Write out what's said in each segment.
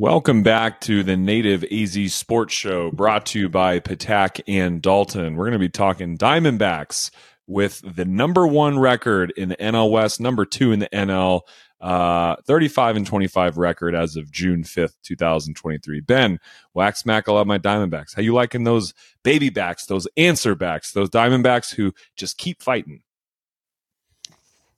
Welcome back to the Native AZ Sports Show brought to you by Patak and Dalton. We're going to be talking Diamondbacks with the number one record in the NL West, number two in the NL, uh, 35 and 25 record as of June 5th, 2023. Ben, wax mac, I love my Diamondbacks. How you liking those baby backs, those answer backs, those Diamondbacks who just keep fighting?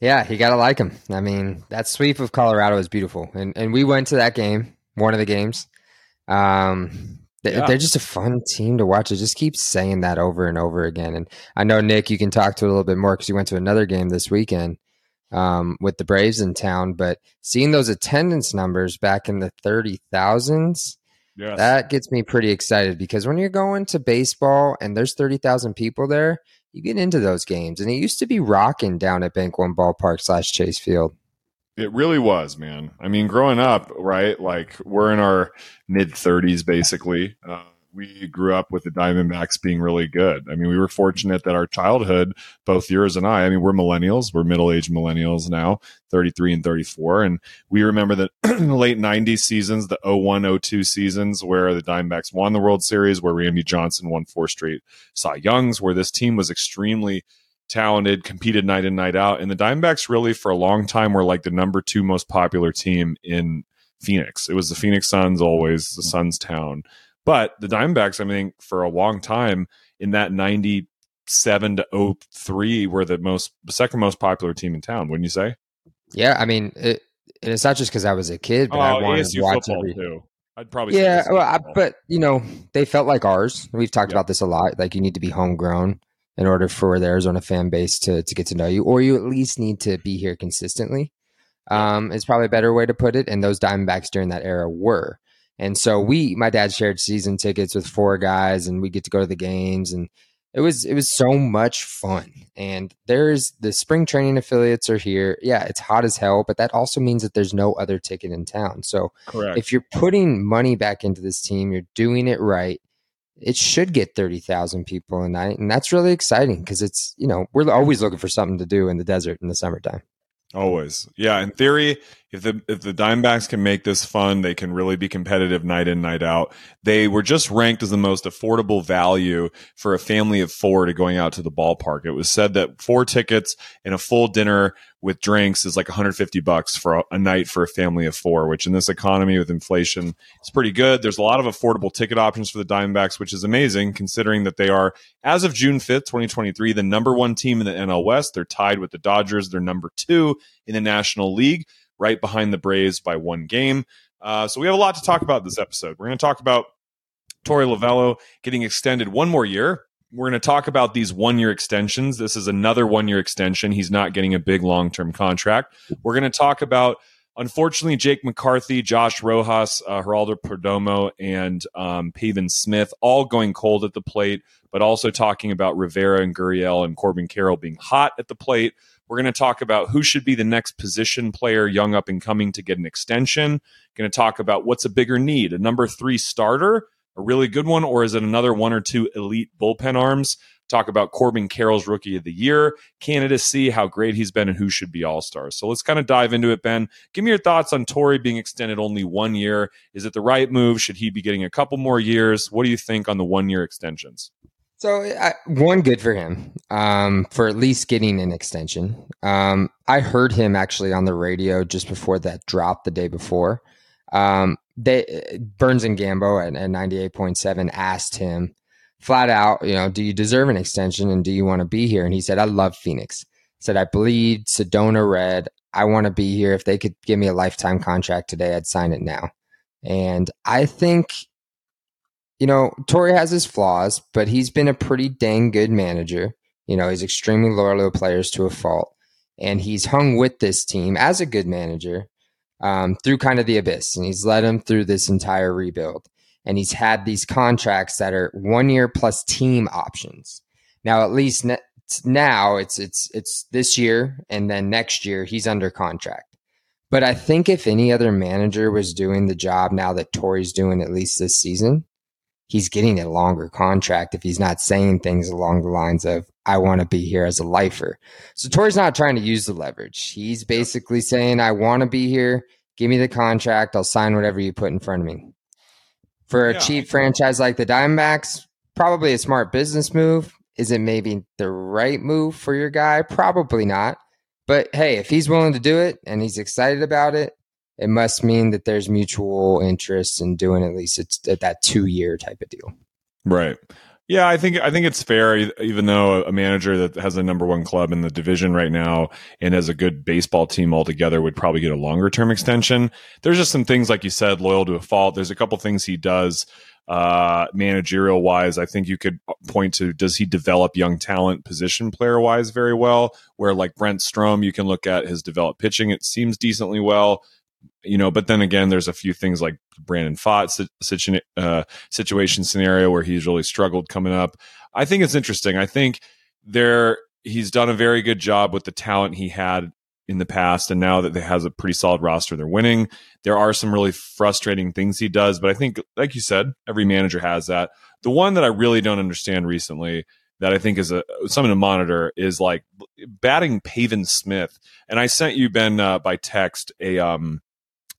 Yeah, you gotta like them. I mean, that sweep of Colorado is beautiful, and and we went to that game, one of the games. Um, they, yeah. they're just a fun team to watch. I just keep saying that over and over again. And I know Nick, you can talk to it a little bit more because you went to another game this weekend um, with the Braves in town. But seeing those attendance numbers back in the thirty thousands, yes. that gets me pretty excited because when you're going to baseball and there's thirty thousand people there, you get into those games. And it used to be rocking down at Bank One Ballpark slash Chase Field. It really was, man. I mean, growing up, right? Like we're in our mid 30s, basically. Uh, we grew up with the Diamondbacks being really good. I mean, we were fortunate that our childhood, both yours and I, I mean, we're millennials, we're middle aged millennials now, 33 and 34. And we remember the late 90s seasons, the 01 02 seasons, where the Diamondbacks won the World Series, where Randy Johnson won four straight Cy Youngs, where this team was extremely talented, competed night in, night out. And the Diamondbacks really, for a long time, were like the number two most popular team in Phoenix. It was the Phoenix Suns always, the Suns town. But the Diamondbacks, I mean, for a long time in that 97 to 03 were the most, the second most popular team in town, wouldn't you say? Yeah. I mean, it, it's not just because I was a kid, but oh, I wanted ASU to watch every, too. I'd probably yeah, well, I, but you know, they felt like ours. We've talked about this a lot. Like you need to be homegrown in order for the Arizona fan base to to get to know you, or you at least need to be here consistently. Um, is probably a better way to put it. And those Diamondbacks during that era were. And so we, my dad shared season tickets with four guys, and we get to go to the games, and it was it was so much fun. And there's the spring training affiliates are here. Yeah, it's hot as hell, but that also means that there's no other ticket in town. So Correct. if you're putting money back into this team, you're doing it right it should get 30,000 people a night. And that's really exciting because it's, you know, we're always looking for something to do in the desert in the summertime. Always. Yeah. In theory, if the if the Dimebacks can make this fun, they can really be competitive night in, night out. They were just ranked as the most affordable value for a family of four to going out to the ballpark. It was said that four tickets and a full dinner with drinks is like 150 bucks for a, a night for a family of four, which in this economy with inflation is pretty good. There's a lot of affordable ticket options for the Diamondbacks, which is amazing considering that they are, as of June 5th, 2023, the number one team in the NL West. They're tied with the Dodgers. They're number two in the National League right behind the Braves by one game. Uh, so we have a lot to talk about this episode. We're going to talk about Torey Lovullo getting extended one more year. We're going to talk about these one year extensions. This is another one year extension. He's not getting a big long term contract. We're going to talk about, unfortunately, Jake McCarthy, Josh Rojas, uh, Geraldo Perdomo, and um, Pavin Smith all going cold at the plate, but also talking about Rivera and Gurriel and Corbin Carroll being hot at the plate. We're going to talk about who should be the next position player, young up and coming, to get an extension. Going to talk about what's a bigger need, a number three starter, a really good one, or is it another one or two elite bullpen arms? Talk about Corbin Carroll's rookie of the year candidacy, how great he's been, and who should be all stars. So let's kind of dive into it, Ben. Give me your thoughts on Torey being extended only one year. Is it the right move? Should he be getting a couple more years? What do you think on the one year extensions? So uh, one good for him um, for at least getting an extension. Um, I heard him actually on the radio just before that drop the day before. Um, they Burns and Gambo at, at ninety eight point seven asked him flat out, you know, do you deserve an extension and do you want to be here? And he said, I love Phoenix. Said I bleed Sedona red. I want to be here. If they could give me a lifetime contract today, I'd sign it now. And I think you know, Torey has his flaws, but he's been a pretty dang good manager. You know, he's extremely loyal to players to a fault. And he's hung with this team as a good manager um, through kind of the abyss. And he's led them through this entire rebuild. And he's had these contracts that are one year plus team options. Now, at least ne- now it's it's it's this year and then next year he's under contract. But I think if any other manager was doing the job now that Torey's doing at least this season, he's getting a longer contract if he's not saying things along the lines of I want to be here as a lifer. So Torey's not trying to use the leverage. He's basically saying I want to be here. Give me the contract. I'll sign whatever you put in front of me. For a Yeah. cheap franchise like the Diamondbacks, probably a smart business move. Is it maybe the right move for your guy? Probably not. But hey, if he's willing to do it and he's excited about it, it must mean that there's mutual interest in doing at least it's at that two year type of deal. Right. Yeah, I think I think it's fair. Even though a manager that has a number one club in the division right now and has a good baseball team altogether would probably get a longer term extension. There's just some things like you said, loyal to a fault. There's a couple things he does uh managerial wise i think you could point to does he develop young talent position player wise very well where like brent strom you can look at his developed pitching it seems decently well you know but then again there's a few things like brandon pfaadt si- situ- uh, situation scenario where he's really struggled coming up. I think it's interesting. I think there he's done a very good job with the talent he had in the past and now that they has a pretty solid roster they're winning. There are some really frustrating things he does but i think like you said every manager has that. The one that i really don't understand recently that i think is a something to monitor is like batting pavin smith. And i sent you ben uh, by text a um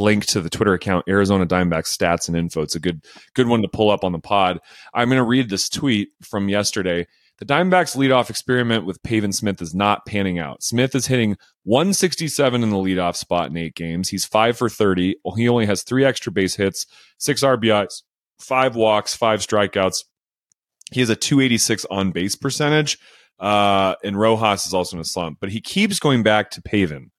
link to the twitter account arizona diamondback stats and info it's a good good one to pull up on the pod i'm going to read this tweet from yesterday the Diamondbacks leadoff experiment with Pavin Smith is not panning out. Smith is hitting 167 in the leadoff spot in eight games. He's five for 30. He only has three extra base hits, six RBIs, five walks, five strikeouts. He has a 286 on base percentage. Uh, and Rojas is also in a slump, but he keeps going back to Pavin.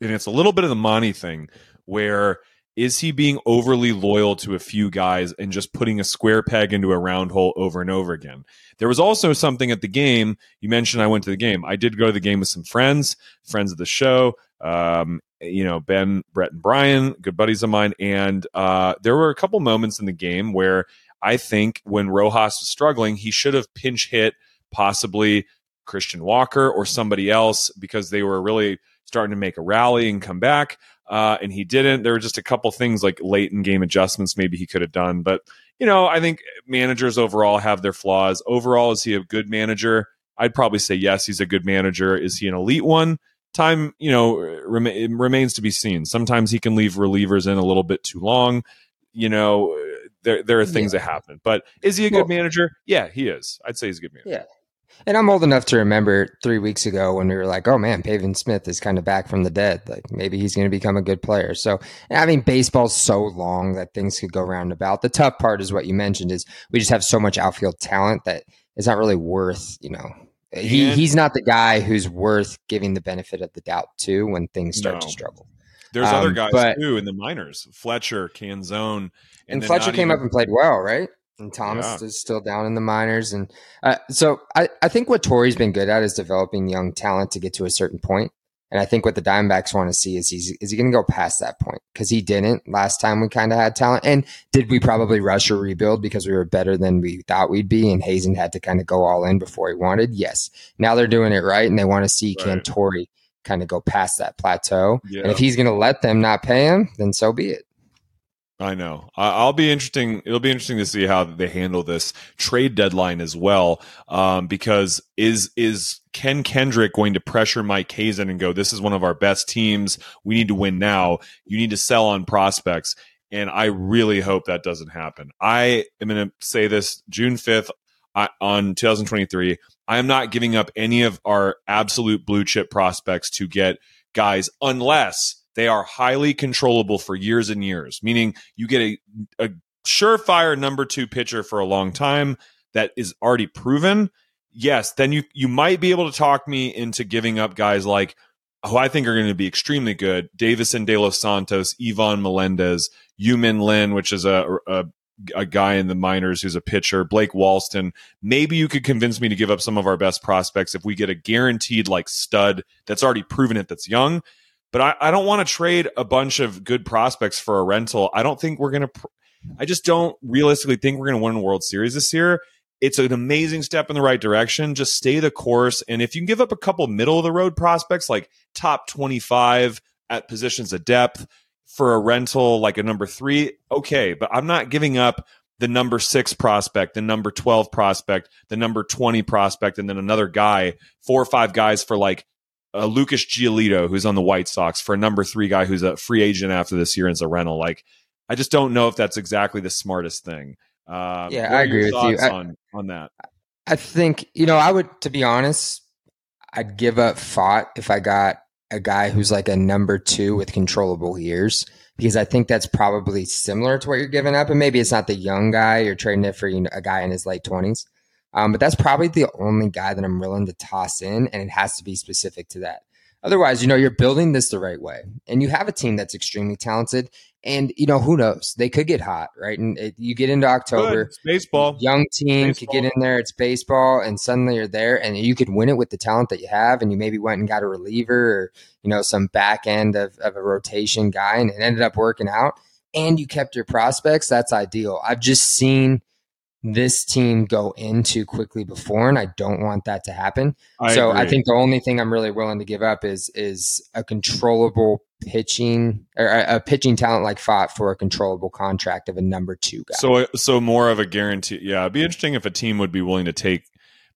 And it's a little bit of the money thing where is he being overly loyal to a few guys and just putting a square peg into a round hole over and over again? There was also something at the game. You mentioned I went to the game. I did go to the game with some friends, friends of the show. Um, you know, Ben, Brett, and Brian, good buddies of mine. And uh, there were a couple moments in the game where I think when Rojas was struggling, he should have pinch hit possibly Christian Walker or somebody else because they were really starting to make a rally and come back. Uh, and he didn't. There were just a couple things like late in game adjustments maybe he could have done. But, you know, I think managers overall have their flaws. Overall, is he a good manager? I'd probably say yes, he's a good manager. Is he an elite one? Time, you know, rem- it remains to be seen. Sometimes he can leave relievers in a little bit too long. You know, there there are things Yeah. that happen. But is he a good Well- manager? Yeah, he is. I'd say he's a good manager. Yeah. And I'm old enough to remember three weeks ago when we were like, oh man, Pavin Smith is kind of back from the dead. Like maybe he's going to become a good player. So, I mean, baseball's so long that things could go round about. The tough part is what you mentioned is we just have so much outfield talent that it's not really worth, you know, he, And- he's not the guy who's worth giving the benefit of the doubt to when things start to struggle. There's Um, other guys but- too in the minors. Fletcher, Canzone, And, then Fletcher came even- up and played well, right? And Thomas Yeah. is still down in the minors. And uh, so I, I think what Torey's been good at is developing young talent to get to a certain point. And I think what the Diamondbacks want to see is he's is he going to go past that point because he didn't last time we kind of had talent. And did we probably rush a rebuild because we were better than we thought we'd be? And Hazen had to kind of go all in before he wanted. Yes. Now they're doing it right, and they want to see can Right. Torey kind of go past that plateau. Yeah. And if he's going to let them not pay him, then so be it. I know. I'll be interesting. It'll be interesting to see how they handle this trade deadline as well. Um, because is is Ken Kendrick going to pressure Mike Hazen and go, "This is one of our best teams. We need to win now. You need to sell on prospects." And I really hope that doesn't happen. I am going to say this June fifth on 2023. I am not giving up any of our absolute blue chip prospects to get guys unless they are highly controllable for years and years, meaning you get a, a surefire number two pitcher for a long time that is already proven. Yes, then you you might be able to talk me into giving up guys like who I think are going to be extremely good: Deyvison De Los Santos, Ivan Melendez, Yu-Min Lin, which is a, a a guy in the minors who's a pitcher, Blake Walston. Maybe you could convince me to give up some of our best prospects if we get a guaranteed like stud that's already proven it that's young. But I, I don't want to trade a bunch of good prospects for a rental. I don't think we're going to, pr- I just don't realistically think we're going to win a World Series this year. It's an amazing step in the right direction. Just stay the course. And if you can give up a couple middle of the road prospects, like top 25 at positions of depth, for a rental like a number three, okay, but I'm not giving up the number six prospect, the number 12 prospect, the number 20 prospect, and then another guy, four or five guys for like uh, Lucas Giolito, who's on the White Sox, for a number three guy who's a free agent after this year and is a rental. Like, I just don't know if that's exactly the smartest thing. Uh, yeah, I agree with you I, on on that. I think you know I would, to be honest, I'd give up Pfaadt if I got a guy who's like a number two with controllable years because I think that's probably similar to what you're giving up. And maybe it's not the young guy you're trading it for you know, a guy in his late twenties. Um, but that's probably the only guy that I'm willing to toss in, and it has to be specific to that. Otherwise, you know, you're building this the right way, and you have a team that's extremely talented. And you know, who knows? They could get hot, right? And it, you get into October, baseball, young team baseball. could get in there. It's baseball, and suddenly you're there, and you could win it with the talent that you have. And you maybe went and got a reliever, or you know, some back end of, of a rotation guy, and it ended up working out. And you kept your prospects. That's ideal. I've just seen this team go in too quickly before, and I don't want that to happen. I so agree. I think the only thing I'm really willing to give up is is a controllable pitching or a, a pitching talent like Pfaadt for a controllable contract of a number two guy. So so more of a guarantee. Yeah, it'd be interesting if a team would be willing to take.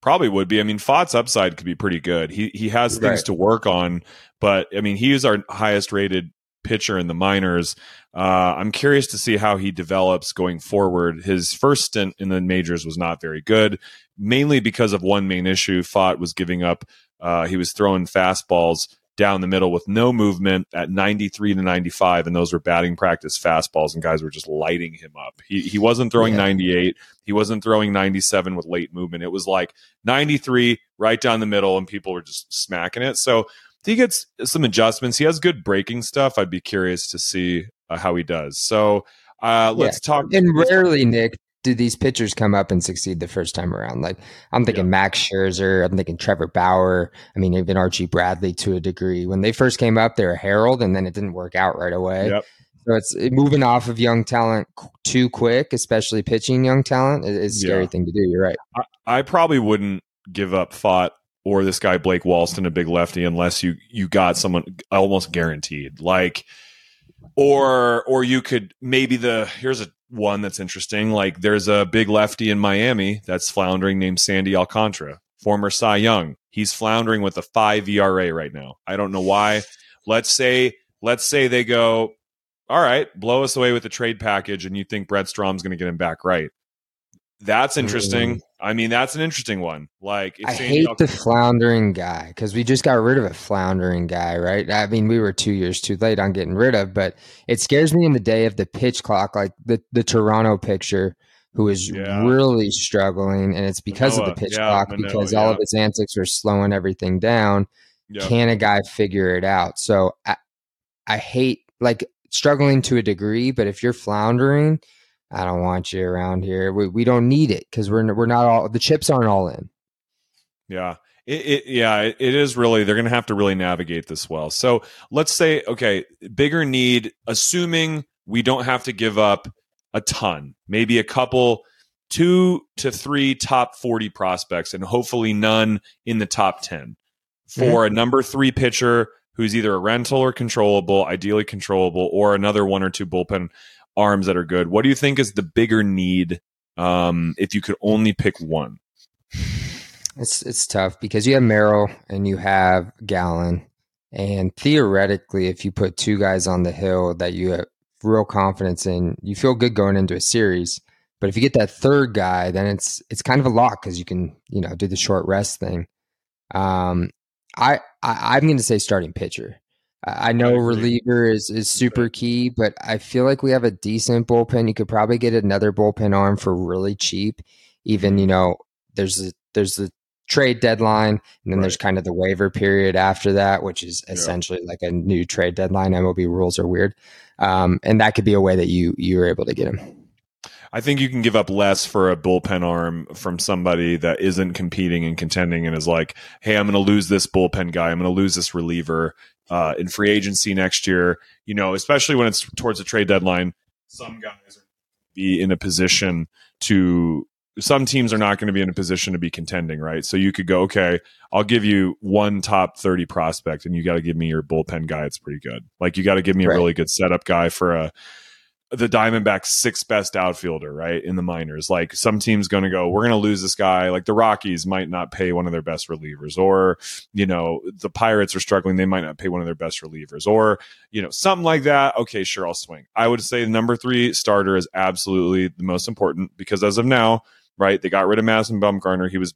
Probably would be. I mean, Pfaadt's upside could be pretty good. He he has things right. to work on, but I mean, he is our highest rated pitcher in the minors. Uh, I'm curious to see how he develops going forward. His first stint in the majors was not very good, mainly because of one main issue. Pfaadt was giving up. Uh, he was throwing fastballs down the middle with no movement at 93 to 95, and those were batting practice fastballs, and guys were just lighting him up. He he wasn't throwing yeah. 98. He wasn't throwing 97 with late movement. It was like 93 right down the middle, and people were just smacking it. So he gets some adjustments. He has good breaking stuff. I'd be curious to see uh, how he does. So uh, let's yeah. talk. And rarely, Nick, do these pitchers come up and succeed the first time around? Like I'm thinking yeah. Max Scherzer, I'm thinking Trevor Bauer. I mean, even Archie Bradley to a degree. When they first came up, they were Harold, and then it didn't work out right away. Yep. So it's moving off of young talent too quick, especially pitching young talent, is a scary yeah. thing to do. You're right. I, I probably wouldn't give up Pfaadt or this guy Blake Walston, a big lefty, unless you you got someone almost guaranteed. Like, or or you could maybe the here's a one that's interesting. Like, there's a big lefty in Miami that's floundering named Sandy Alcantara, former Cy Young. He's floundering with a five ERA right now. I don't know why. Let's say let's say they go, all right, blow us away with the trade package, and you think Brent Strom's going to get him back right. That's interesting. Mm. I mean, that's an interesting one. Like, I hate the floundering guy because we just got rid of a floundering guy, right? I mean, we were two years too late on getting rid of, but it scares me in the day of the pitch clock, like the the Toronto picture, who is yeah. really struggling, and it's because Manoah, of the pitch yeah, clock Manoah, because yeah. all of his antics are slowing everything down. Can a guy figure it out? So I, I hate like struggling to a degree, but if you're floundering I don't want you around here. We we don't need it because we're we're not all the chips aren't all in. Yeah. It, it, yeah, it, it is really, they're going to have to really navigate this well. So let's say, okay, bigger need, assuming we don't have to give up a ton, maybe a couple, two to three top 40 prospects, and hopefully none in the top 10 for mm-hmm. a number three pitcher who's either a rental or controllable, ideally controllable, or another one or two bullpen arms that are good. What do you think is the bigger need um, if you could only pick one? It's it's tough because you have Merrill and you have Gallen, and theoretically, if you put two guys on the hill that you have real confidence in, you feel good going into a series. But if you get that third guy, then it's it's kind of a lock because you can you know do the short rest thing. Um, I, I I'm going to say starting pitcher. I know reliever is, is super key, but I feel like we have a decent bullpen. You could probably get another bullpen arm for really cheap. Even you know, there's a, there's the trade deadline, and then right. there's kind of the waiver period after that, which is essentially yeah. like a new trade deadline. MLB rules are weird, um, and that could be a way that you you're able to get him. I think you can give up less for a bullpen arm from somebody that isn't competing and contending and is like, hey, I'm going to lose this bullpen guy. I'm going to lose this reliever uh, in free agency next year. You know, especially when it's towards a trade deadline, some guys are be in a position to. Some teams are not going to be in a position to be contending, right? So you could go, okay, I'll give you one top 30 prospect and you got to give me your bullpen guy. It's pretty good. Like you got to give me a really good setup guy for a the Diamondbacks' sixth best outfielder, right, in the minors. Like some team's going to go, we're going to lose this guy. Like the Rockies might not pay one of their best relievers, or, you know, the Pirates are struggling. They might not pay one of their best relievers, or, you know, something like that. Okay, sure, I'll swing. I would say the number three starter is absolutely the most important because as of now, right, they got rid of Madison Bumgarner. He was